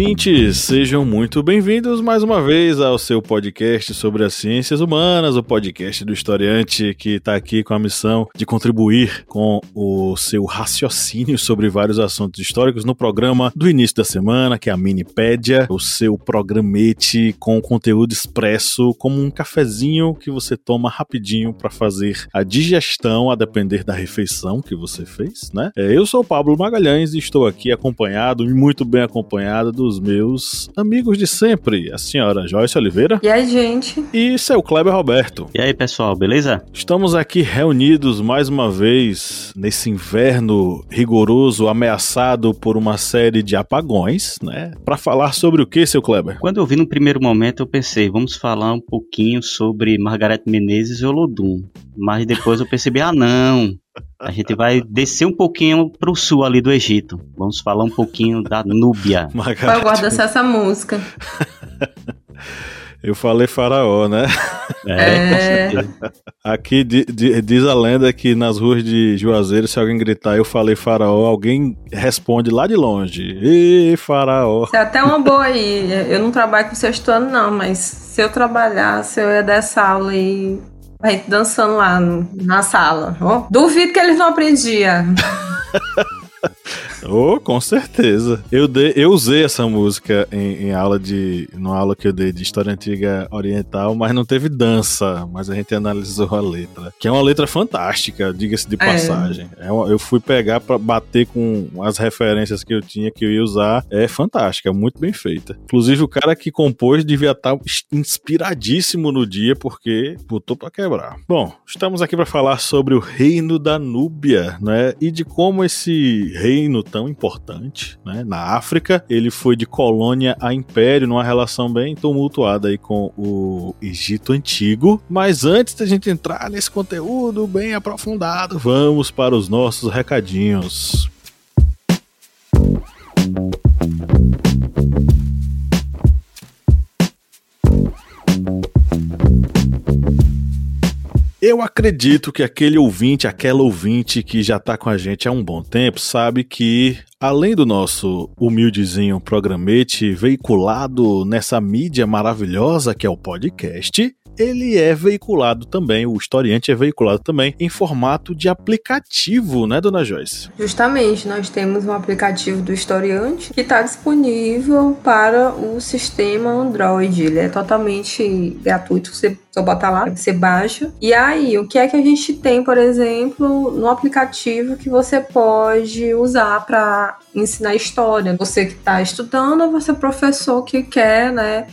Ouvintes! Sejam muito bem-vindos mais uma vez ao seu podcast sobre as ciências humanas, o podcast do historiante que está aqui com a missão de contribuir com o seu raciocínio sobre vários assuntos históricos no programa do início da semana, que é a Minipédia, o seu programete com conteúdo expresso, como um cafezinho que você toma rapidinho para fazer a digestão, a depender da refeição que você fez, né? É, eu sou o Pablo Magalhães e estou aqui acompanhado e muito bem acompanhado acompanhada dos meus amigos de sempre, a senhora Joyce Oliveira. E aí, gente? E seu Kleber Roberto. E aí, pessoal, beleza? Estamos aqui reunidos mais uma vez nesse inverno rigoroso, ameaçado por uma série de apagões, né? Para falar sobre o que, seu Kleber? Quando eu vi no primeiro momento, eu pensei, vamos falar um pouquinho sobre Margareth Menezes e Olodum. Mas depois eu percebi, ah, não. A gente vai descer um pouquinho pro sul ali do Egito. Vamos falar um pouquinho da Núbia. Eu gosto dessa música. Eu falei faraó, né? É, é. Aqui diz a lenda que nas ruas de Juazeiro, se alguém gritar eu falei faraó, alguém responde lá de longe. Ê, faraó. Isso é até uma boa aí. Eu não trabalho com sexto ano, não, mas se eu trabalhasse, eu ia dessa aula aí gente dançando lá na sala. Oh, duvido que eles não aprendiam. Oh, com certeza. Eu, dei, eu usei essa música em, em, aula de. numa aula que eu dei de história antiga oriental, mas não teve dança. Mas a gente analisou a letra. Que é uma letra fantástica, diga-se de passagem. É. É uma, eu fui pegar para bater com as referências que eu tinha que eu ia usar. É fantástica, muito bem feita. Inclusive, o cara que compôs devia estar tá inspiradíssimo no dia, porque botou para quebrar. Bom, estamos aqui para falar sobre o reino da Núbia, né? E de como esse reino tão importante, né? Na África, ele foi de colônia a império, numa relação bem tumultuada aí com o Egito Antigo. Mas antes da gente entrar nesse conteúdo bem aprofundado, vamos para os nossos recadinhos. Eu acredito que aquele ouvinte, aquela ouvinte que já está com a gente há um bom tempo, sabe que além do nosso humildezinho programete veiculado nessa mídia maravilhosa que é o podcast, ele é veiculado também, o historiante é veiculado também em formato de aplicativo, né, dona Joyce? Justamente, nós temos um aplicativo do historiante que está disponível para o sistema Android. Ele é totalmente gratuito, você só botar lá, você baixa. E aí, o que é que a gente tem, por exemplo, no aplicativo que você pode usar para ensinar história? Você que está estudando ou você é professor que quer, né,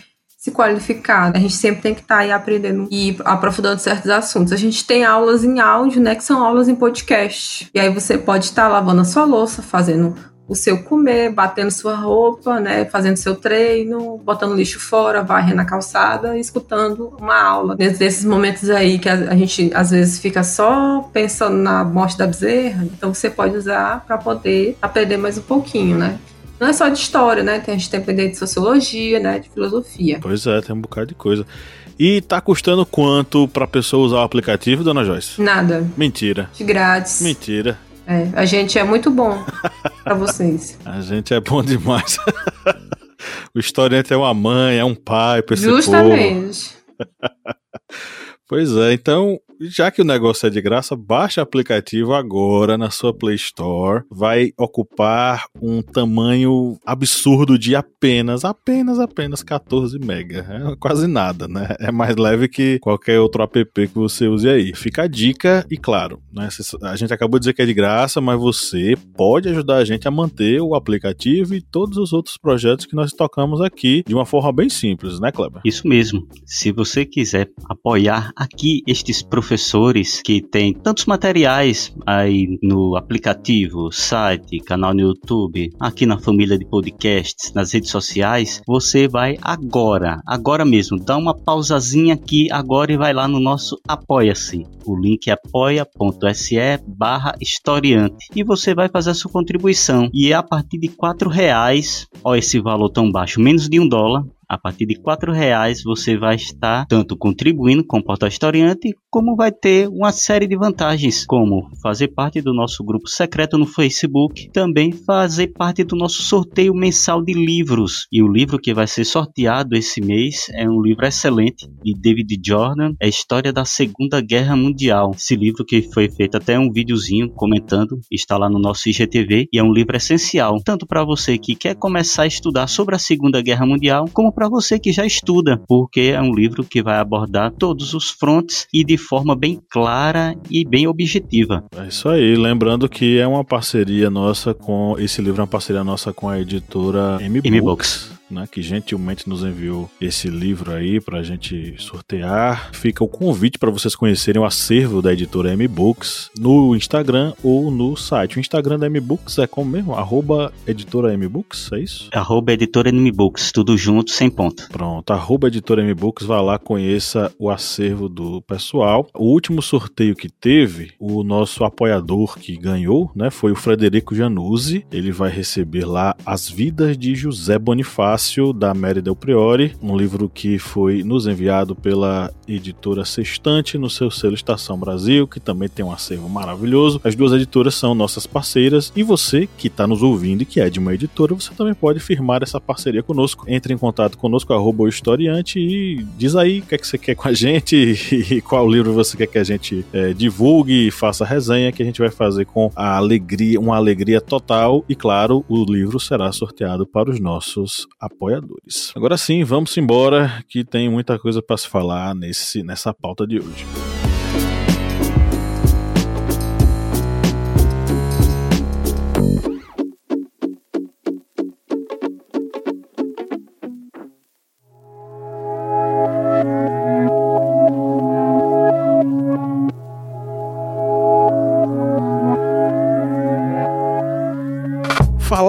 se qualificar. A gente sempre tem que estar tá aí aprendendo e aprofundando certos assuntos. A gente tem aulas em áudio, né, que são aulas em podcast. E aí você pode estar lavando a sua louça, fazendo o seu comer, batendo sua roupa, né, fazendo seu treino, botando lixo fora, varrendo a calçada escutando uma aula. Nesses momentos aí que a, gente às vezes fica só pensando na morte da bezerra, então você pode usar para poder aprender mais um pouquinho, né? Não é só de história, né? Tem, a gente tem aprender de sociologia, né? De filosofia. Pois é, tem um bocado de coisa. E tá custando quanto pra pessoa usar o aplicativo, dona Joyce? Nada. Mentira. De grátis. Mentira. É, a gente é muito bom pra vocês. A gente é bom demais. o historiante é uma mãe, é um pai pra esse Justamente. pois é, então já que o negócio é de graça, baixe o aplicativo agora na sua Play Store. Vai ocupar um tamanho absurdo de apenas, apenas, apenas 14 mega. É quase nada, né? É mais leve que qualquer outro app que você use aí. Fica a dica e claro, né? A gente acabou de dizer que é de graça, mas você pode ajudar a gente a manter o aplicativo e todos os outros projetos que nós tocamos aqui de uma forma bem simples, né, Kleber? Isso mesmo. Se você quiser apoiar aqui estes profissionais professores que têm tantos materiais aí no aplicativo, site, canal no YouTube, aqui na família de podcasts, nas redes sociais, você vai agora, agora mesmo, dá uma pausazinha aqui agora e vai lá no nosso Apoia-se. O link é apoia.se barra historiante e você vai fazer a sua contribuição. E é a partir de quatro reais, ó esse valor tão baixo, menos de um dólar, a partir de quatro reais você vai estar tanto contribuindo com o Portal Historiante, como vai ter uma série de vantagens, como fazer parte do nosso grupo secreto no Facebook, também fazer parte do nosso sorteio mensal de livros. E o livro que vai ser sorteado esse mês é um livro excelente de David Jordan, é história da Segunda Guerra Mundial. Esse livro que foi feito até um videozinho comentando, está lá no nosso IGTV e é um livro essencial, tanto para você que quer começar a estudar sobre a Segunda Guerra Mundial, como para você que já estuda, porque é um livro que vai abordar todos os frontes e de forma bem clara e bem objetiva. É isso aí, lembrando que é uma parceria nossa com esse livro é uma parceria nossa com a editora M, M Books né, que gentilmente nos enviou esse livro aí para a gente sortear. Fica o convite para vocês conhecerem o acervo da editora M Books no Instagram ou no site. O Instagram da M Books é como mesmo? Arroba editora M Books, é isso? Arroba editora M Books, tudo junto, sem ponto. Pronto, arroba editora M Books, vá lá, conheça o acervo do pessoal. O último sorteio que teve, o nosso apoiador que ganhou, né, foi o Frederico Januzzi. Ele vai receber lá As Vidas de José Bonifácio Da Mary Del Priori, um livro que foi nos enviado pela editora Sextante no seu selo Estação Brasil, que também tem um acervo maravilhoso. As duas editoras são nossas parceiras e você que está nos ouvindo e que é de uma editora, você também pode firmar essa parceria conosco. Entre em contato conosco, arroba o historiante e diz aí o que é que você quer com a gente e qual livro você quer que a gente é, divulgue e faça resenha que a gente vai fazer com a alegria, uma alegria total e claro, o livro será sorteado para os nossos apoiadores. Agora sim, vamos embora que tem muita coisa para se falar nesse, nessa pauta de hoje.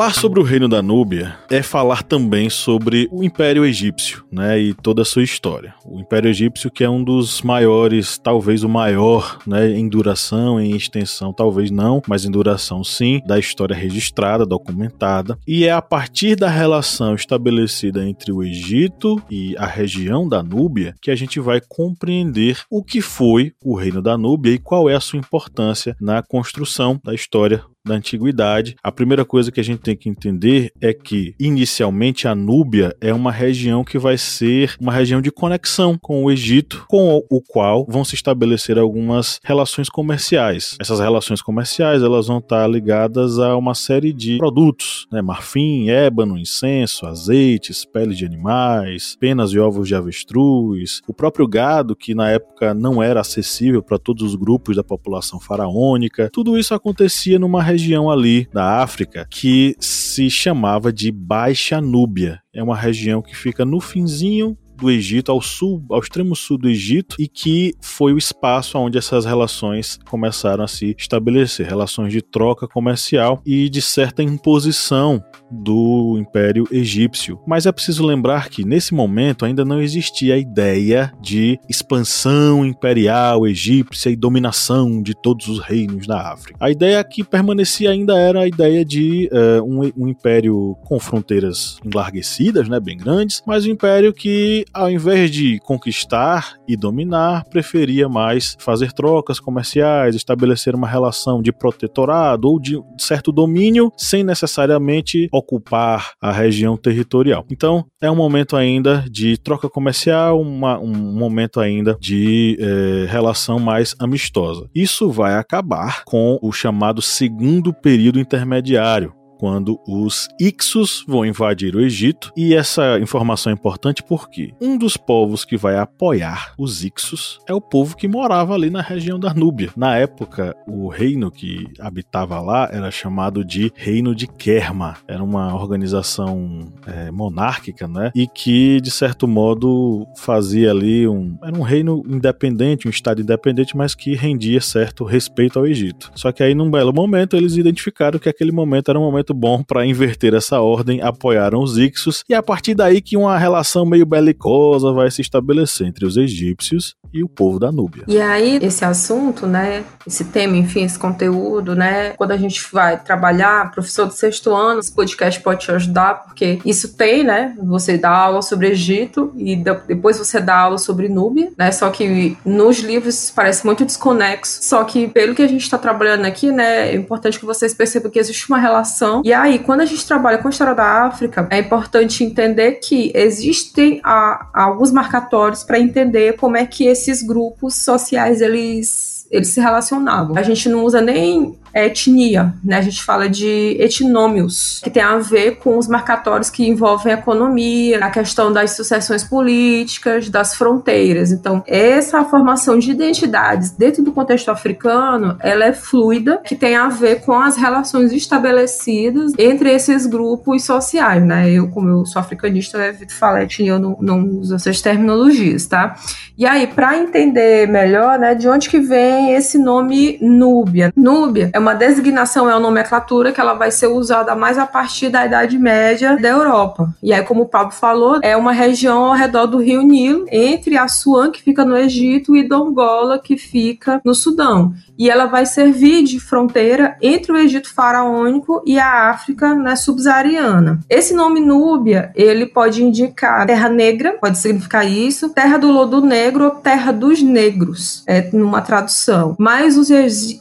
Falar sobre o reino da Núbia é falar também sobre o Império Egípcio, né, e toda a sua história. O Império Egípcio que é um dos maiores, talvez o maior, né, em duração, em extensão, talvez não, mas em duração sim, da história registrada, documentada. E é a partir da relação estabelecida entre o Egito e a região da Núbia que a gente vai compreender o que foi o reino da Núbia e qual é a sua importância na construção da história da antiguidade. A primeira coisa que a gente tem que entender é que, inicialmente, a Núbia é uma região que vai ser uma região de conexão com o Egito, com o qual vão se estabelecer algumas relações comerciais. Essas relações comerciais elas vão estar ligadas a uma série de produtos, né? marfim, ébano, incenso, azeites, peles de animais, penas e ovos de avestruz, o próprio gado que na época não era acessível para todos os grupos da população faraônica. Tudo isso acontecia numa região região ali da África que se chamava de Baixa Núbia. É uma região que fica no finzinho do Egito, ao sul, ao extremo sul do Egito, e que foi o espaço onde essas relações começaram a se estabelecer, relações de troca comercial e de certa imposição do Império Egípcio. Mas é preciso lembrar que nesse momento ainda não existia a ideia de expansão imperial egípcia e dominação de todos os reinos da África. A ideia que permanecia ainda era a ideia de uh, um, um, império com fronteiras enlarguecidas, né, bem grandes, mas um império que ao invés de conquistar e dominar, preferia mais fazer trocas comerciais, estabelecer uma relação de protetorado ou de certo domínio, sem necessariamente ocupar a região territorial. Então, é um momento ainda de troca comercial, uma, um momento ainda de é, relação mais amistosa. Isso vai acabar com o chamado segundo período intermediário, quando os Ixos vão invadir o Egito. E essa informação é importante porque um dos povos que vai apoiar os Ixos é o povo que morava ali na região da Núbia. Na época, o reino que habitava lá era chamado de Reino de Kerma. Era uma organização é, monárquica, né? E que, de certo modo, fazia ali um. Era um reino independente, um estado independente, mas que rendia certo respeito ao Egito. Só que aí, num belo momento, eles identificaram que aquele momento era um momento bom para inverter essa ordem, apoiaram os Ixos, e a partir daí que uma relação meio belicosa vai se estabelecer entre os egípcios e o povo da Núbia. E aí, esse assunto, né, esse tema, enfim, esse conteúdo, né, quando a gente vai trabalhar, professor do sexto ano, esse podcast pode te ajudar, porque isso tem, né, você dá aula sobre Egito e depois você dá aula sobre Núbia, né, só que nos livros parece muito desconexo, só que pelo que a gente está trabalhando aqui, né, é importante que vocês percebam que existe uma relação, e aí, quando a gente trabalha com a história da África, é importante entender que existem a, alguns marcatórios para entender como é que esses grupos sociais eles eles se relacionavam. A gente não usa nem etnia, né? A gente fala de etnômios, que tem a ver com os marcatórios que envolvem a economia, a questão das sucessões políticas, das fronteiras. Então, essa formação de identidades dentro do contexto africano, ela é fluida, que tem a ver com as relações estabelecidas entre esses grupos sociais, né? Eu, como eu sou africanista, eu falo etnia, eu não, não uso essas terminologias, tá? E aí, para entender melhor, né, de onde que vem esse nome Núbia? Núbia é uma designação, é uma nomenclatura que ela vai ser usada mais a partir da Idade Média da Europa. E aí, como o Pablo falou, é uma região ao redor do rio Nilo, entre Assuã, que fica no Egito, e Dongola, que fica no Sudão e ela vai servir de fronteira entre o Egito faraônico e a África né, subsaariana. Esse nome Núbia, ele pode indicar terra negra, pode significar isso, terra do lodo negro ou terra dos negros, é, numa tradução. Mas os,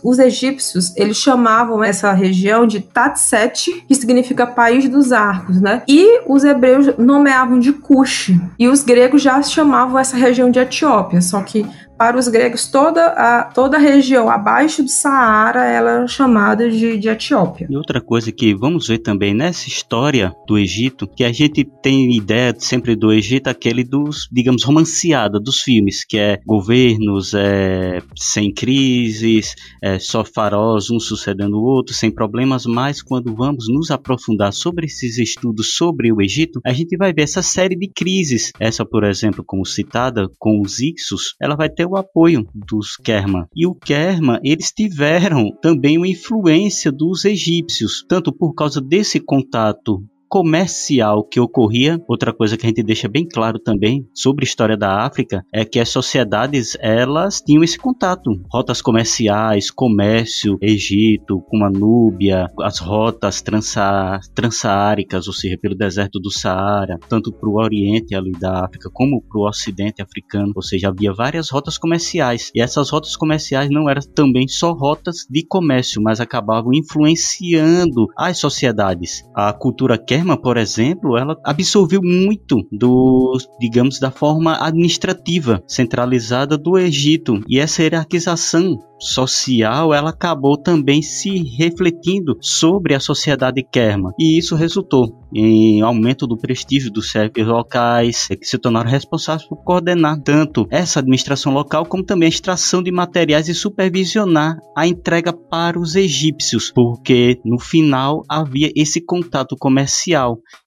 os egípcios, eles chamavam essa região de Tatset, que significa país dos arcos, né? E os hebreus nomeavam de Cush, e os gregos já chamavam essa região de Etiópia, só que para os gregos, toda a, toda a região abaixo do Saara ela é chamada de, de Etiópia. E outra coisa que vamos ver também nessa história do Egito, que a gente tem ideia sempre do Egito, aquele dos, digamos, romanceada dos filmes, que é governos é, sem crises, é, só faróis, um sucedendo o outro, sem problemas, mas quando vamos nos aprofundar sobre esses estudos sobre o Egito, a gente vai ver essa série de crises. Essa, por exemplo, como citada, com os Ixos, ela vai ter o apoio dos Kerma. E o Kerma, eles tiveram também uma influência dos egípcios, tanto por causa desse contato comercial que ocorria. Outra coisa que a gente deixa bem claro também sobre a história da África é que as sociedades elas tinham esse contato, rotas comerciais, comércio, Egito, com a Núbia, as rotas transa transsaáricas, ou seja, pelo deserto do Saara, tanto para o Oriente ali da África como para o Ocidente africano, ou seja, havia várias rotas comerciais e essas rotas comerciais não eram também só rotas de comércio, mas acabavam influenciando as sociedades. A cultura que Kerma, por exemplo, ela absorveu muito do, digamos, da forma administrativa centralizada do Egito e essa hierarquização social, ela acabou também se refletindo sobre a sociedade Kerma. E isso resultou em aumento do prestígio dos chefes locais, que se tornaram responsáveis por coordenar tanto essa administração local como também a extração de materiais e supervisionar a entrega para os egípcios, porque no final havia esse contato comercial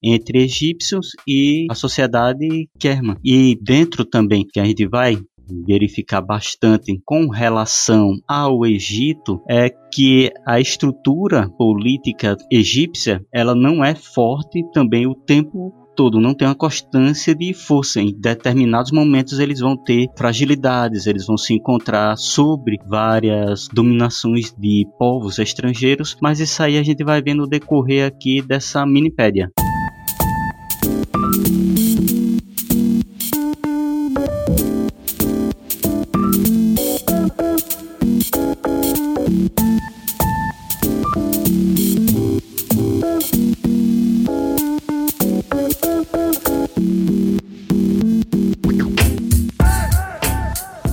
entre egípcios e a sociedade Kerma. E dentro também que a gente vai verificar bastante com relação ao Egito é que a estrutura política egípcia ela não é forte também o tempo todo, não tem uma constância de força. Em determinados momentos eles vão ter fragilidades, eles vão se encontrar sobre várias dominações de povos estrangeiros, mas isso aí a gente vai ver no decorrer aqui dessa minipédia.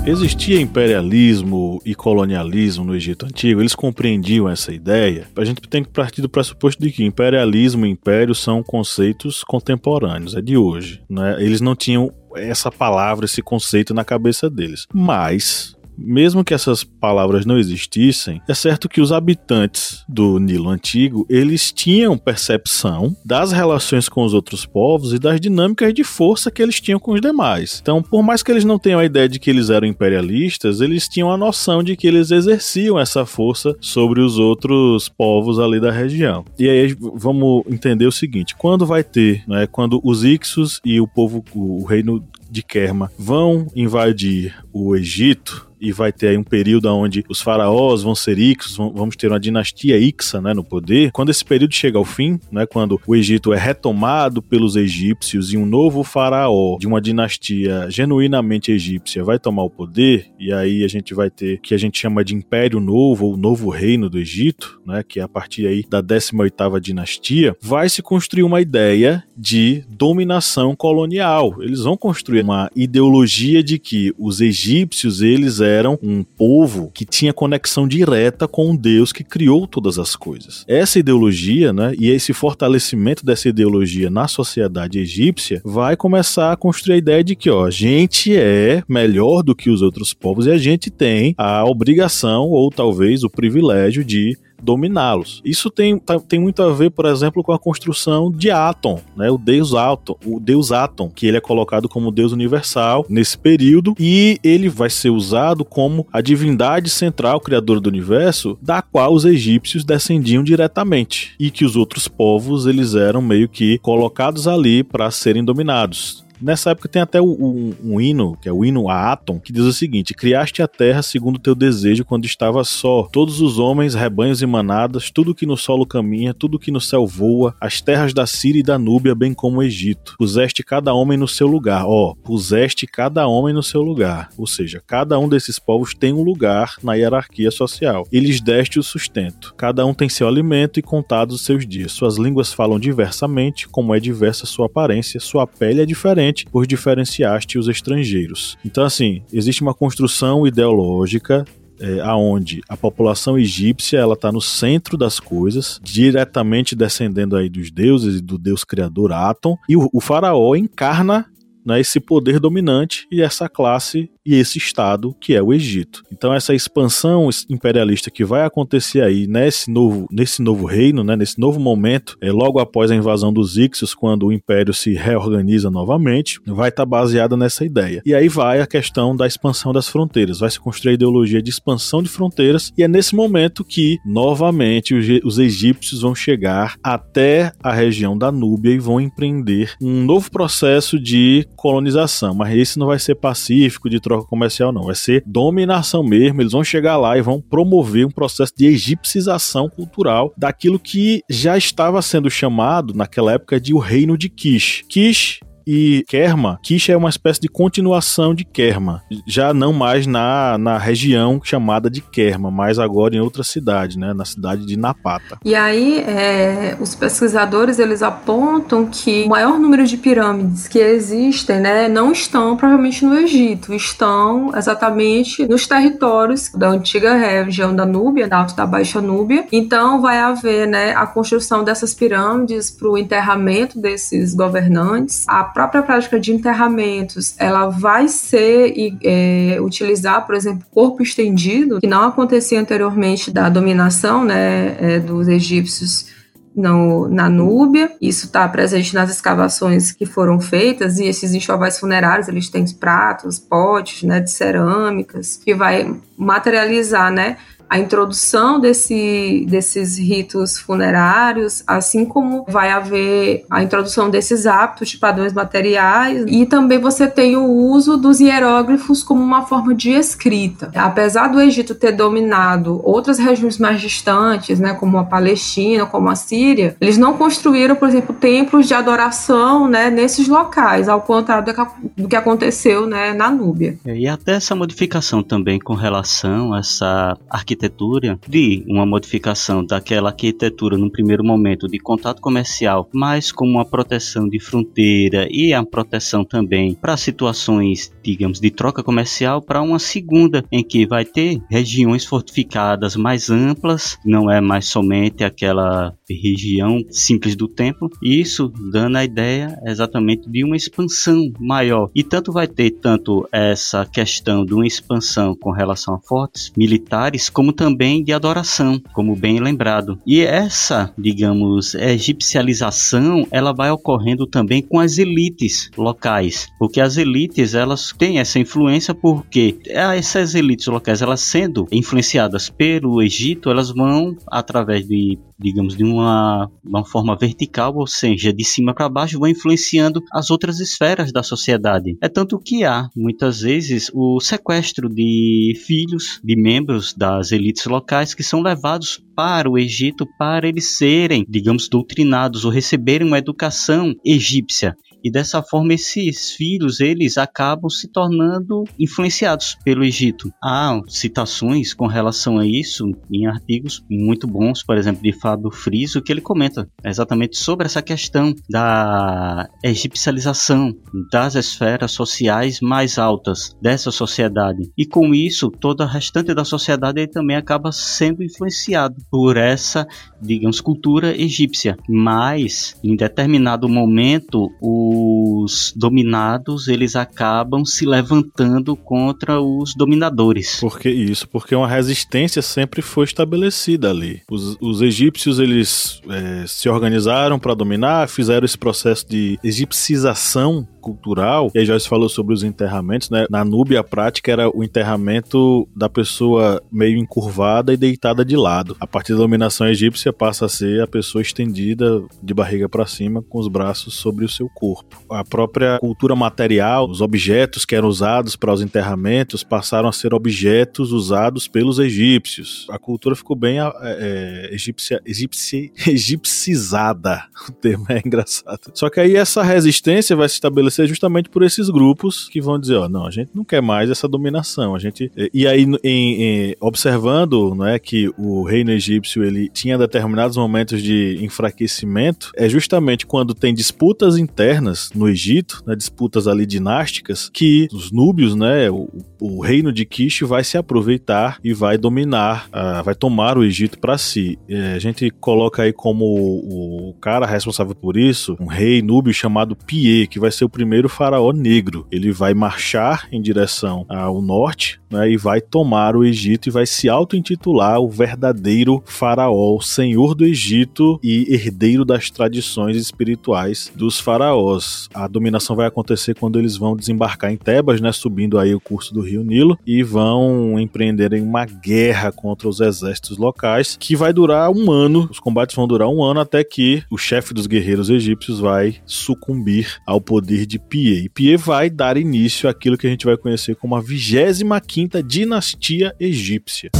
Existia imperialismo e colonialismo no Egito Antigo, eles compreendiam essa ideia. A gente tem que partir do pressuposto de que imperialismo e império são conceitos contemporâneos, é de hoje. Né? Eles não tinham essa palavra, esse conceito na cabeça deles. Mas mesmo que essas palavras não existissem, é certo que os habitantes do Nilo Antigo, eles tinham percepção das relações com os outros povos e das dinâmicas de força que eles tinham com os demais. Então, por mais que eles não tenham a ideia de que eles eram imperialistas, eles tinham a noção de que eles exerciam essa força sobre os outros povos ali da região. E aí vamos entender o seguinte, quando vai ter, né, quando os Ixos e o povo, o reino de Kerma vão invadir o Egito, e vai ter aí um período onde os faraós vão ser ixos, vamos ter uma dinastia ixa né, no poder. Quando esse período chega ao fim, né, quando o Egito é retomado pelos egípcios e um novo faraó de uma dinastia genuinamente egípcia vai tomar o poder, e aí a gente vai ter o que a gente chama de Império Novo ou Novo Reino do Egito, né, que é a partir aí da 18ª dinastia, vai se construir uma ideia de dominação colonial. Eles vão construir uma ideologia de que os egípcios eles eram um povo que tinha conexão direta com o Deus que criou todas as coisas. Essa ideologia, né, e esse fortalecimento dessa ideologia na sociedade egípcia vai começar a construir a ideia de que, ó, a gente é melhor do que os outros povos e a gente tem a obrigação ou talvez o privilégio de dominá-los. Isso tem, tá, tem muito a ver, por exemplo, com a construção de Atom, né? O deus Atom, o deus Atom, que ele é colocado como deus universal nesse período e ele vai ser usado como a divindade central, criadora do universo, da qual os egípcios descendiam diretamente e que os outros povos eles eram meio que colocados ali para serem dominados. Nessa época tem até um, um, hino, que é o hino a Atom, que diz o seguinte: Criaste a terra segundo o teu desejo quando estava só. Todos os homens, rebanhos e manadas, tudo que no solo caminha, tudo que no céu voa, as terras da Síria e da Núbia, bem como o Egito. Puseste cada homem no seu lugar. Ó, oh, puseste cada homem no seu lugar. Ou seja, cada um desses povos tem um lugar na hierarquia social. Eles deste o sustento. Cada um tem seu alimento e contados os seus dias. Suas línguas falam diversamente, como é diversa sua aparência, sua pele é diferente justamente por diferenciaste os estrangeiros. Então, assim, existe uma construção ideológica é, aonde a população egípcia ela está no centro das coisas, diretamente descendendo aí dos deuses e do deus criador Atom, e o, o faraó encarna né, esse poder dominante e essa classe e esse estado que é o Egito. Então essa expansão imperialista que vai acontecer aí nesse novo, nesse novo reino, né, nesse novo momento, é logo após a invasão dos Ixos, quando o império se reorganiza novamente, vai estar tá baseada nessa ideia. E aí vai a questão da expansão das fronteiras, vai se construir a ideologia de expansão de fronteiras e é nesse momento que novamente os egípcios vão chegar até a região da Núbia e vão empreender um novo processo de colonização, mas esse não vai ser pacífico de troca troca comercial, não. Vai ser dominação mesmo. Eles vão chegar lá e vão promover um processo de egipcização cultural daquilo que já estava sendo chamado naquela época de o reino de Kish. Kish e Kerma, Kish é uma espécie de continuação de Kerma, já não mais na, na região chamada de Kerma, mas agora em outra cidade, né, na cidade de Napata. E aí, é, os pesquisadores eles apontam que o maior número de pirâmides que existem, né, não estão provavelmente no Egito, estão exatamente nos territórios da antiga região da Núbia, da Alta da Baixa Núbia. Então, vai haver, né, a construção dessas pirâmides para o enterramento desses governantes, a própria prática de enterramentos, ela vai ser é, utilizar, por exemplo, corpo estendido, que não acontecia anteriormente da dominação né, é, dos egípcios no, na Núbia. Isso está presente nas escavações que foram feitas e esses enxovais funerários eles têm pratos, potes, né, de cerâmicas que vai materializar, né, a introdução desse, desses ritos funerários, assim como vai haver a introdução desses hábitos de padrões materiais, e também você tem o uso dos hieróglifos como uma forma de escrita. Apesar do Egito ter dominado outras regiões mais distantes, né, como a Palestina, como a Síria, eles não construíram, por exemplo, templos de adoração né, nesses locais, ao contrário do que aconteceu né, na Núbia. E até essa modificação também com relação a essa arquitetura arquitetura de uma modificação daquela arquitetura no primeiro momento de contato comercial, mas como uma proteção de fronteira e a proteção também para situações, digamos, de troca comercial, para uma segunda em que vai ter regiões fortificadas mais amplas, não é mais somente aquela região simples do templo, isso dando a ideia exatamente de uma expansão maior. E tanto vai ter tanto essa questão de uma expansão com relação a fortes militares, como também de adoração, como bem lembrado. E essa, digamos, egipcialização, ela vai ocorrendo também com as elites locais, porque as elites elas têm essa influência porque essas elites locais, elas sendo influenciadas pelo Egito, elas vão através de digamos, de uma, uma forma vertical, ou seja, de cima para baixo, vão influenciando as outras esferas da sociedade. É tanto que há, muitas vezes, o sequestro de filhos de membros das elites locais que são levados para o Egito para eles serem, digamos, doutrinados ou receberem uma educação egípcia. E dessa forma esses filhos eles acabam se tornando influenciados pelo Egito. Há citações com relação a isso em artigos muito bons, por exemplo, de Fábio Friso, que ele comenta exatamente sobre essa questão da egipcialização das esferas sociais mais altas dessa sociedade. E com isso, toda a restante da sociedade também acaba sendo influenciado por essa, digamos, cultura egípcia. Mas, em determinado momento, o os dominados eles acabam se levantando contra os dominadores. Porque isso, porque uma resistência sempre foi estabelecida ali. Os, os egípcios eles é, se organizaram para dominar, fizeram esse processo de egipcização cultural. E aí Joyce falou sobre os enterramentos, né? Na Núbia a prática era o enterramento da pessoa meio encurvada e deitada de lado. A partir da dominação egípcia passa a ser a pessoa estendida de barriga para cima com os braços sobre o seu corpo. A própria cultura material, os objetos que eram usados para os enterramentos passaram a ser objetos usados pelos egípcios. A cultura ficou bem é, é egípcia, egípcia, egipcizada. O termo é engraçado. Só que aí essa resistência vai se estabelecer justamente por esses grupos que vão dizer, ó, não, a gente não quer mais essa dominação. A gente e aí em, em, observando, não é que o reino egípcio ele tinha determinados momentos de enfraquecimento, é justamente quando tem disputas internas no Egito, né, disputas ali dinásticas, que os núbios, né, o, o reino de Kish vai se aproveitar e vai dominar, uh, vai tomar o Egito para si. É, a gente coloca aí como o, o, cara responsável por isso, um rei núbio chamado Pie, que vai ser o primeiro faraó negro. Ele vai marchar em direção ao norte né, e vai tomar o Egito e vai se auto-intitular o verdadeiro faraó, senhor do Egito e herdeiro das tradições espirituais dos faraós. A dominação vai acontecer quando eles vão desembarcar em Tebas, né, subindo aí o curso do rio Nilo e vão empreenderem uma guerra contra os exércitos locais que vai durar um ano. Os combates vão durar um ano até que o chefe dos guerreiros egípcios vai sucumbir ao poder de Pie. E Pie vai dar início àquilo que a gente vai conhecer como a 25 dinastia egípcia.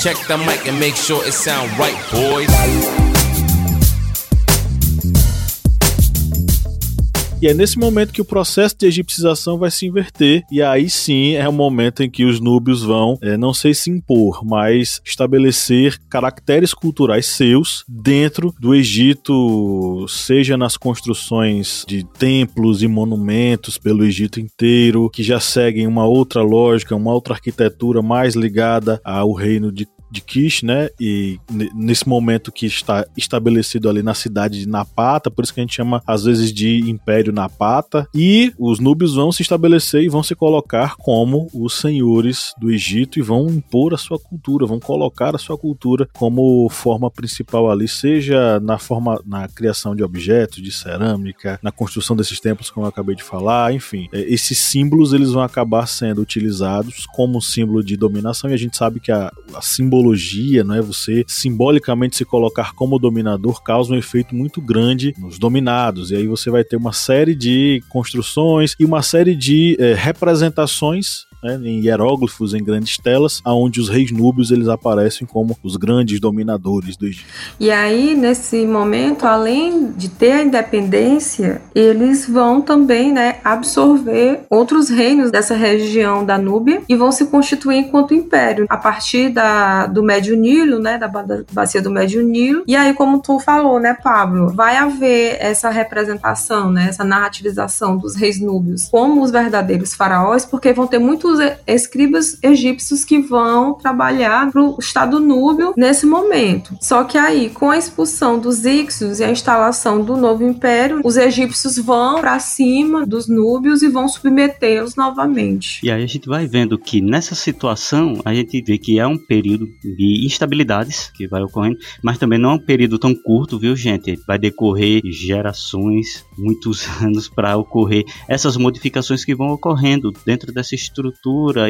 Check the mic and make sure it sound right, boys. E é nesse momento que o processo de egipcização vai se inverter, e aí sim é o momento em que os núbios vão, é, não sei se impor, mas estabelecer caracteres culturais seus dentro do Egito, seja nas construções de templos e monumentos pelo Egito inteiro, que já seguem uma outra lógica, uma outra arquitetura mais ligada ao reino de de Kish, né? E nesse momento que está estabelecido ali na cidade de Napata, por isso que a gente chama às vezes de Império Napata. E os núbios vão se estabelecer e vão se colocar como os senhores do Egito e vão impor a sua cultura, vão colocar a sua cultura como forma principal ali, seja na forma na criação de objetos, de cerâmica, na construção desses templos, como eu acabei de falar, enfim, é, esses símbolos eles vão acabar sendo utilizados como símbolo de dominação e a gente sabe que a, a simbologia simbologia, não é? Você simbolicamente se colocar como dominador causa um efeito muito grande nos dominados. E aí você vai ter uma série de construções e uma série de é, representações né, em hieróglifos, em grandes telas, aonde os reis núbios eles aparecem como os grandes dominadores do Egito. E aí, nesse momento, além de ter a independência, eles vão também né, absorver outros reinos dessa região da Núbia e vão se constituir enquanto império, a partir da, do Médio Nilo, né, da bacia do Médio Nilo. E aí, como tu falou, né, Pablo, vai haver essa representação, né, essa narrativização dos reis núbios como os verdadeiros faraós, porque vão ter muitos escribas egípcios que vão trabalhar para o Estado núbio nesse momento. Só que aí, com a expulsão dos Íxios e a instalação do novo império, os egípcios vão para cima dos núbios e vão submetê-los novamente. E aí a gente vai vendo que nessa situação a gente vê que é um período de instabilidades que vai ocorrendo, mas também não é um período tão curto, viu, gente? Vai decorrer gerações, muitos anos para ocorrer essas modificações que vão ocorrendo dentro dessa estrutura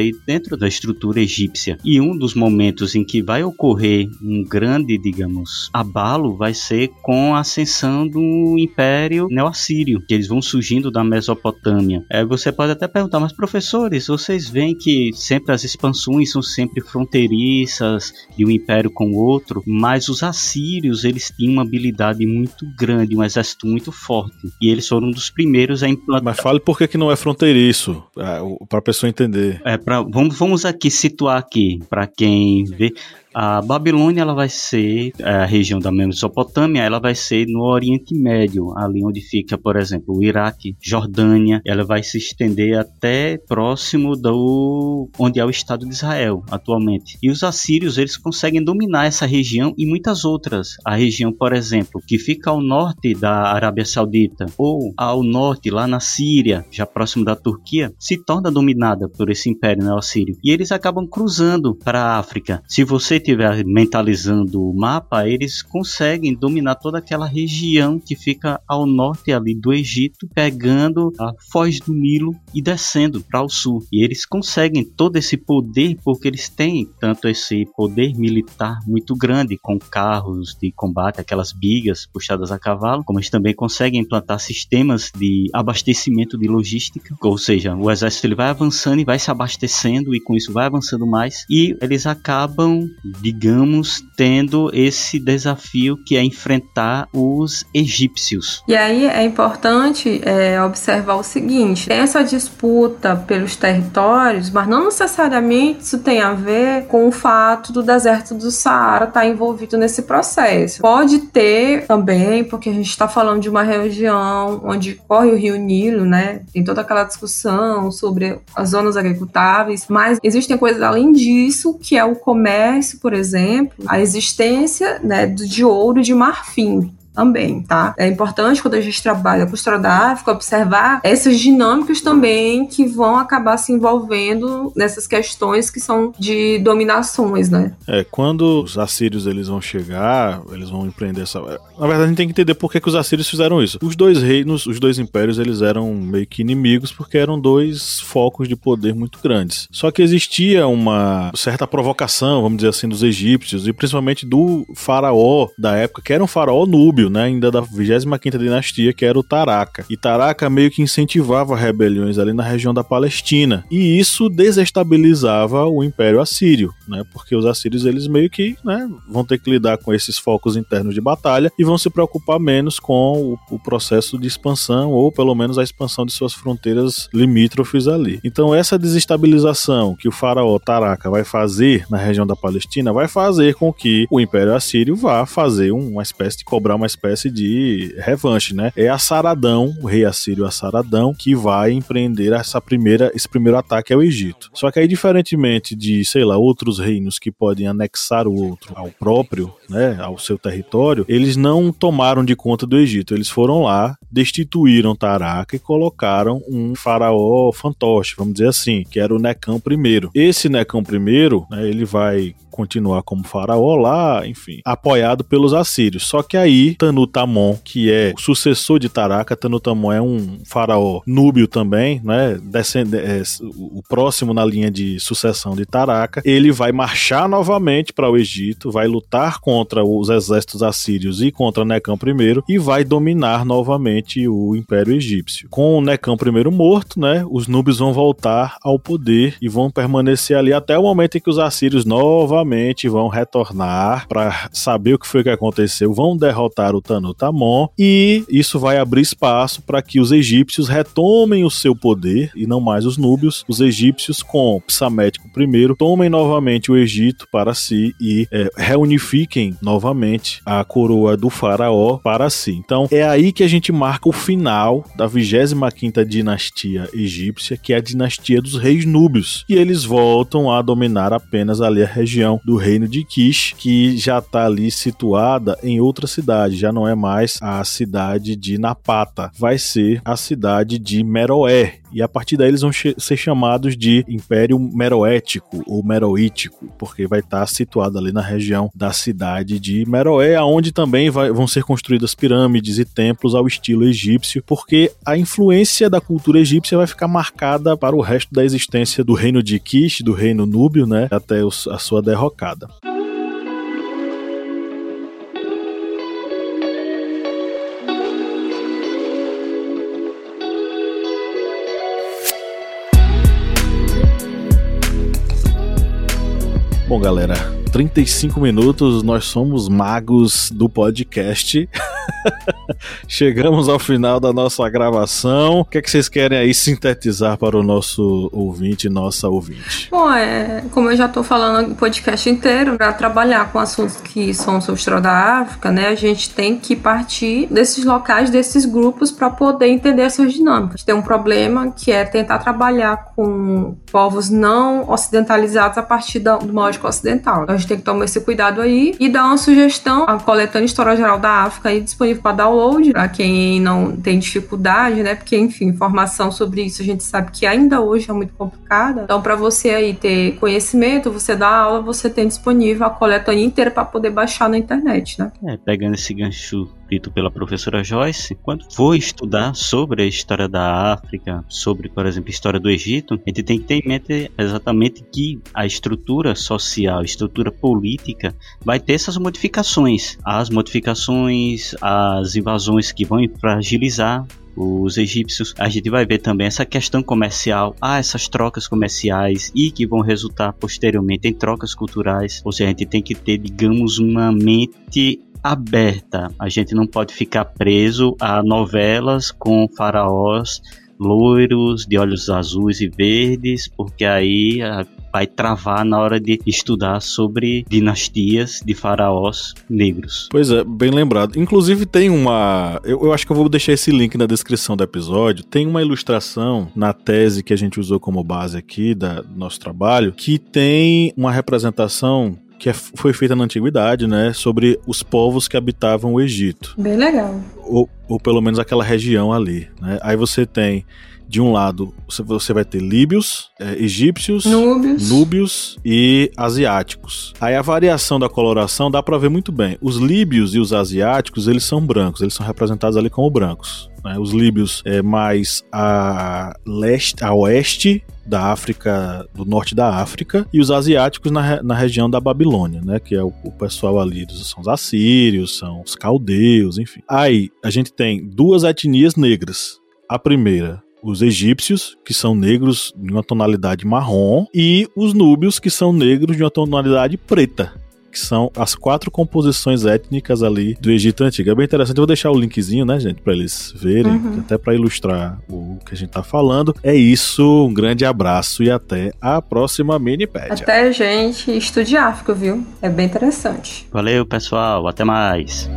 e dentro da estrutura egípcia. E um dos momentos em que vai ocorrer um grande, digamos, abalo vai ser com a ascensão do Império Neo-Assírio, que eles vão surgindo da Mesopotâmia. É, você pode até perguntar, mas professores, vocês veem que sempre as expansões são sempre fronteiriças de um império com o outro, mas os assírios eles tinham uma habilidade muito grande, um exército muito forte, e eles foram um dos primeiros a implantar. Mas fale por que, que não é fronteiriço, é, para a pessoa entender. É, pra, vamos, vamos aqui situar aqui, para quem vê. A Babilônia ela vai ser é, a região da Mesopotâmia, ela vai ser no Oriente Médio, ali onde fica, por exemplo, o Iraque, Jordânia, ela vai se estender até próximo do onde é o Estado de Israel atualmente. E os assírios eles conseguem dominar essa região e muitas outras. A região, por exemplo, que fica ao norte da Arábia Saudita ou ao norte lá na Síria, já próximo da Turquia, se torna dominada por esse império neo-assírio. E eles acabam cruzando para a África. Se você estiver mentalizando o mapa, eles conseguem dominar toda aquela região que fica ao norte ali do Egito, pegando a foz do Nilo e descendo para o sul. E eles conseguem todo esse poder porque eles têm tanto esse poder militar muito grande com carros de combate, aquelas bigas puxadas a cavalo, como eles também conseguem implantar sistemas de abastecimento de logística, ou seja, o exército ele vai avançando e vai se abastecendo e com isso vai avançando mais e eles acabam digamos, tendo esse desafio que é enfrentar os egípcios. E aí é importante é, observar o seguinte: tem essa disputa pelos territórios, mas não necessariamente isso tem a ver com o fato do deserto do Saara estar envolvido nesse processo. Pode ter também, porque a gente está falando de uma região onde corre o rio Nilo, né? Tem toda aquela discussão sobre as zonas agricultáveis, mas existem coisas além disso, que é o comércio, por exemplo, a existência né, de ouro e de marfim também, tá? É importante quando a gente trabalha com historiográfico observar essas dinâmicas também que vão acabar se envolvendo nessas questões que são de dominações, né? É, quando os assírios eles vão chegar, eles vão empreender essa... Na verdade, a gente tem que entender por que, que os assírios fizeram isso. Os dois reinos, os dois impérios, eles eram meio que inimigos porque eram dois focos de poder muito grandes. Só que existia uma certa provocação, vamos dizer assim, dos egípcios e principalmente do faraó da época, que era um faraó núbio, né, ainda da 25ª dinastia, que era o Taraka. E Taraka meio que incentivava rebeliões ali na região da Palestina. E isso desestabilizava o Império Assírio, né, porque os assírios eles meio que, né, vão ter que lidar com esses focos internos de batalha e vão se preocupar menos com o, o processo de expansão ou pelo menos a expansão de suas fronteiras limítrofes ali. Então essa desestabilização que o faraó Taraka vai fazer na região da Palestina vai fazer com que o Império Assírio vá fazer uma espécie de cobrar uma espécie de revanche, né? É Assaradão, o rei assírio Assaradão, que vai empreender essa primeira, esse primeiro ataque ao Egito. Só que aí, diferentemente de, sei lá, outros reinos que podem anexar o outro ao próprio, né, ao seu território, eles não tomaram de conta do Egito. Eles foram lá, destituíram Taraka e colocaram um faraó fantoche, vamos dizer assim, que era o Necão I. Esse Necão I, né, ele vai continuar como faraó lá, enfim, apoiado pelos assírios. Só que aí Tanutamon, que é o sucessor de Taraka, Tanutamon é um faraó núbio também, né, descende, é, o próximo na linha de sucessão de Taraka, ele vai vai marchar novamente para o Egito, vai lutar contra os exércitos assírios e contra Necão I e vai dominar novamente o Império Egípcio. Com o Necão I morto, né, os núbios vão voltar ao poder e vão permanecer ali até o momento em que os assírios novamente vão retornar para saber o que foi que aconteceu, vão derrotar o Tanutamon e isso vai abrir espaço para que os egípcios retomem o seu poder e não mais os núbios. Os egípcios com Psamético I tomem novamente o Egito para si e é, reunifiquem novamente a coroa do faraó para si. Então é aí que a gente marca o final da 25ª dinastia egípcia, que é a dinastia dos reis núbios. E eles voltam a dominar apenas ali a região do reino de Kish, que já está ali situada em outra cidade, já não é mais a cidade de Napata, vai ser a cidade de Meroé. E a partir daí eles vão ser chamados de Império Meroético ou Meroítico, porque vai estar situado ali na região da cidade de Meroé, aonde também vai, vão ser construídas pirâmides e templos ao estilo egípcio, porque a influência da cultura egípcia vai ficar marcada para o resto da existência do reino de Kish, do reino núbio, né, até a sua derrocada. Bom, galera, 35 minutos, nós somos magos do podcast. Chegamos ao final da nossa gravação. O que, é que vocês querem aí sintetizar para o nosso ouvinte, nossa ouvinte? Bom, é, como eu já estou falando o podcast inteiro, para trabalhar com assuntos que são sobre história da África, né, a gente tem que partir desses locais, desses grupos, para poder entender essas dinâmicas. Tem um problema que é tentar trabalhar com povos não ocidentalizados a partir do mágico ocidental. Então, a gente tem que tomar esse cuidado aí e dar uma sugestão, a coletânea História Geral da África aí disponível para download, para quem não tem dificuldade, né? Porque, enfim, informação sobre isso a gente sabe que ainda hoje é muito complicada. Então, para você aí ter conhecimento, você dá aula, você tem disponível a coletânea inteira para poder baixar na internet, né? É, pegando esse gancho dito pela professora Joyce, quando for estudar sobre a história da África, sobre, por exemplo, a história do Egito, a gente tem que ter em mente exatamente que a estrutura social, a estrutura política vai ter essas modificações. As modificações, as invasões que vão fragilizar os egípcios. A gente vai ver também essa questão comercial, ah, essas trocas comerciais e que vão resultar posteriormente em trocas culturais. Ou seja, a gente tem que ter, digamos, uma mente aberta. A gente não pode ficar preso a novelas com faraós loiros, de olhos azuis e verdes, porque aí ah, vai travar na hora de estudar sobre dinastias de faraós negros. Pois é, bem lembrado. Inclusive tem uma. Eu, eu, acho que eu vou deixar esse link na descrição do episódio. Tem uma ilustração na tese que a gente usou como base aqui da, do nosso trabalho, que tem uma representação que é, foi feita na antiguidade, né, sobre os povos que habitavam o Egito. Bem legal. Ou, ou pelo menos aquela região ali, né? Aí você tem de um lado você vai ter líbios, é, egípcios, núbios. núbios. e asiáticos. Aí a variação da coloração dá para ver muito bem. Os líbios e os asiáticos eles são brancos, eles são representados ali como brancos. Né? Os líbios é mais a leste, a oeste da África, do norte da África, e os asiáticos na, na região da Babilônia, né? Que é o, o pessoal ali, são os assírios, são os caldeus, enfim. Aí a gente tem duas etnias negras. A primeira, os egípcios, que são negros de uma tonalidade marrom, e os núbios, que são negros de uma tonalidade preta que são as quatro composições étnicas ali do Egito Antigo. É bem interessante, eu vou deixar o linkzinho, né, gente, para eles verem, uhum. até para ilustrar o que a gente tá falando. É isso, um grande abraço e até a próxima Minipédia. Até, gente, estude África, viu? É bem interessante. Valeu, pessoal, até mais.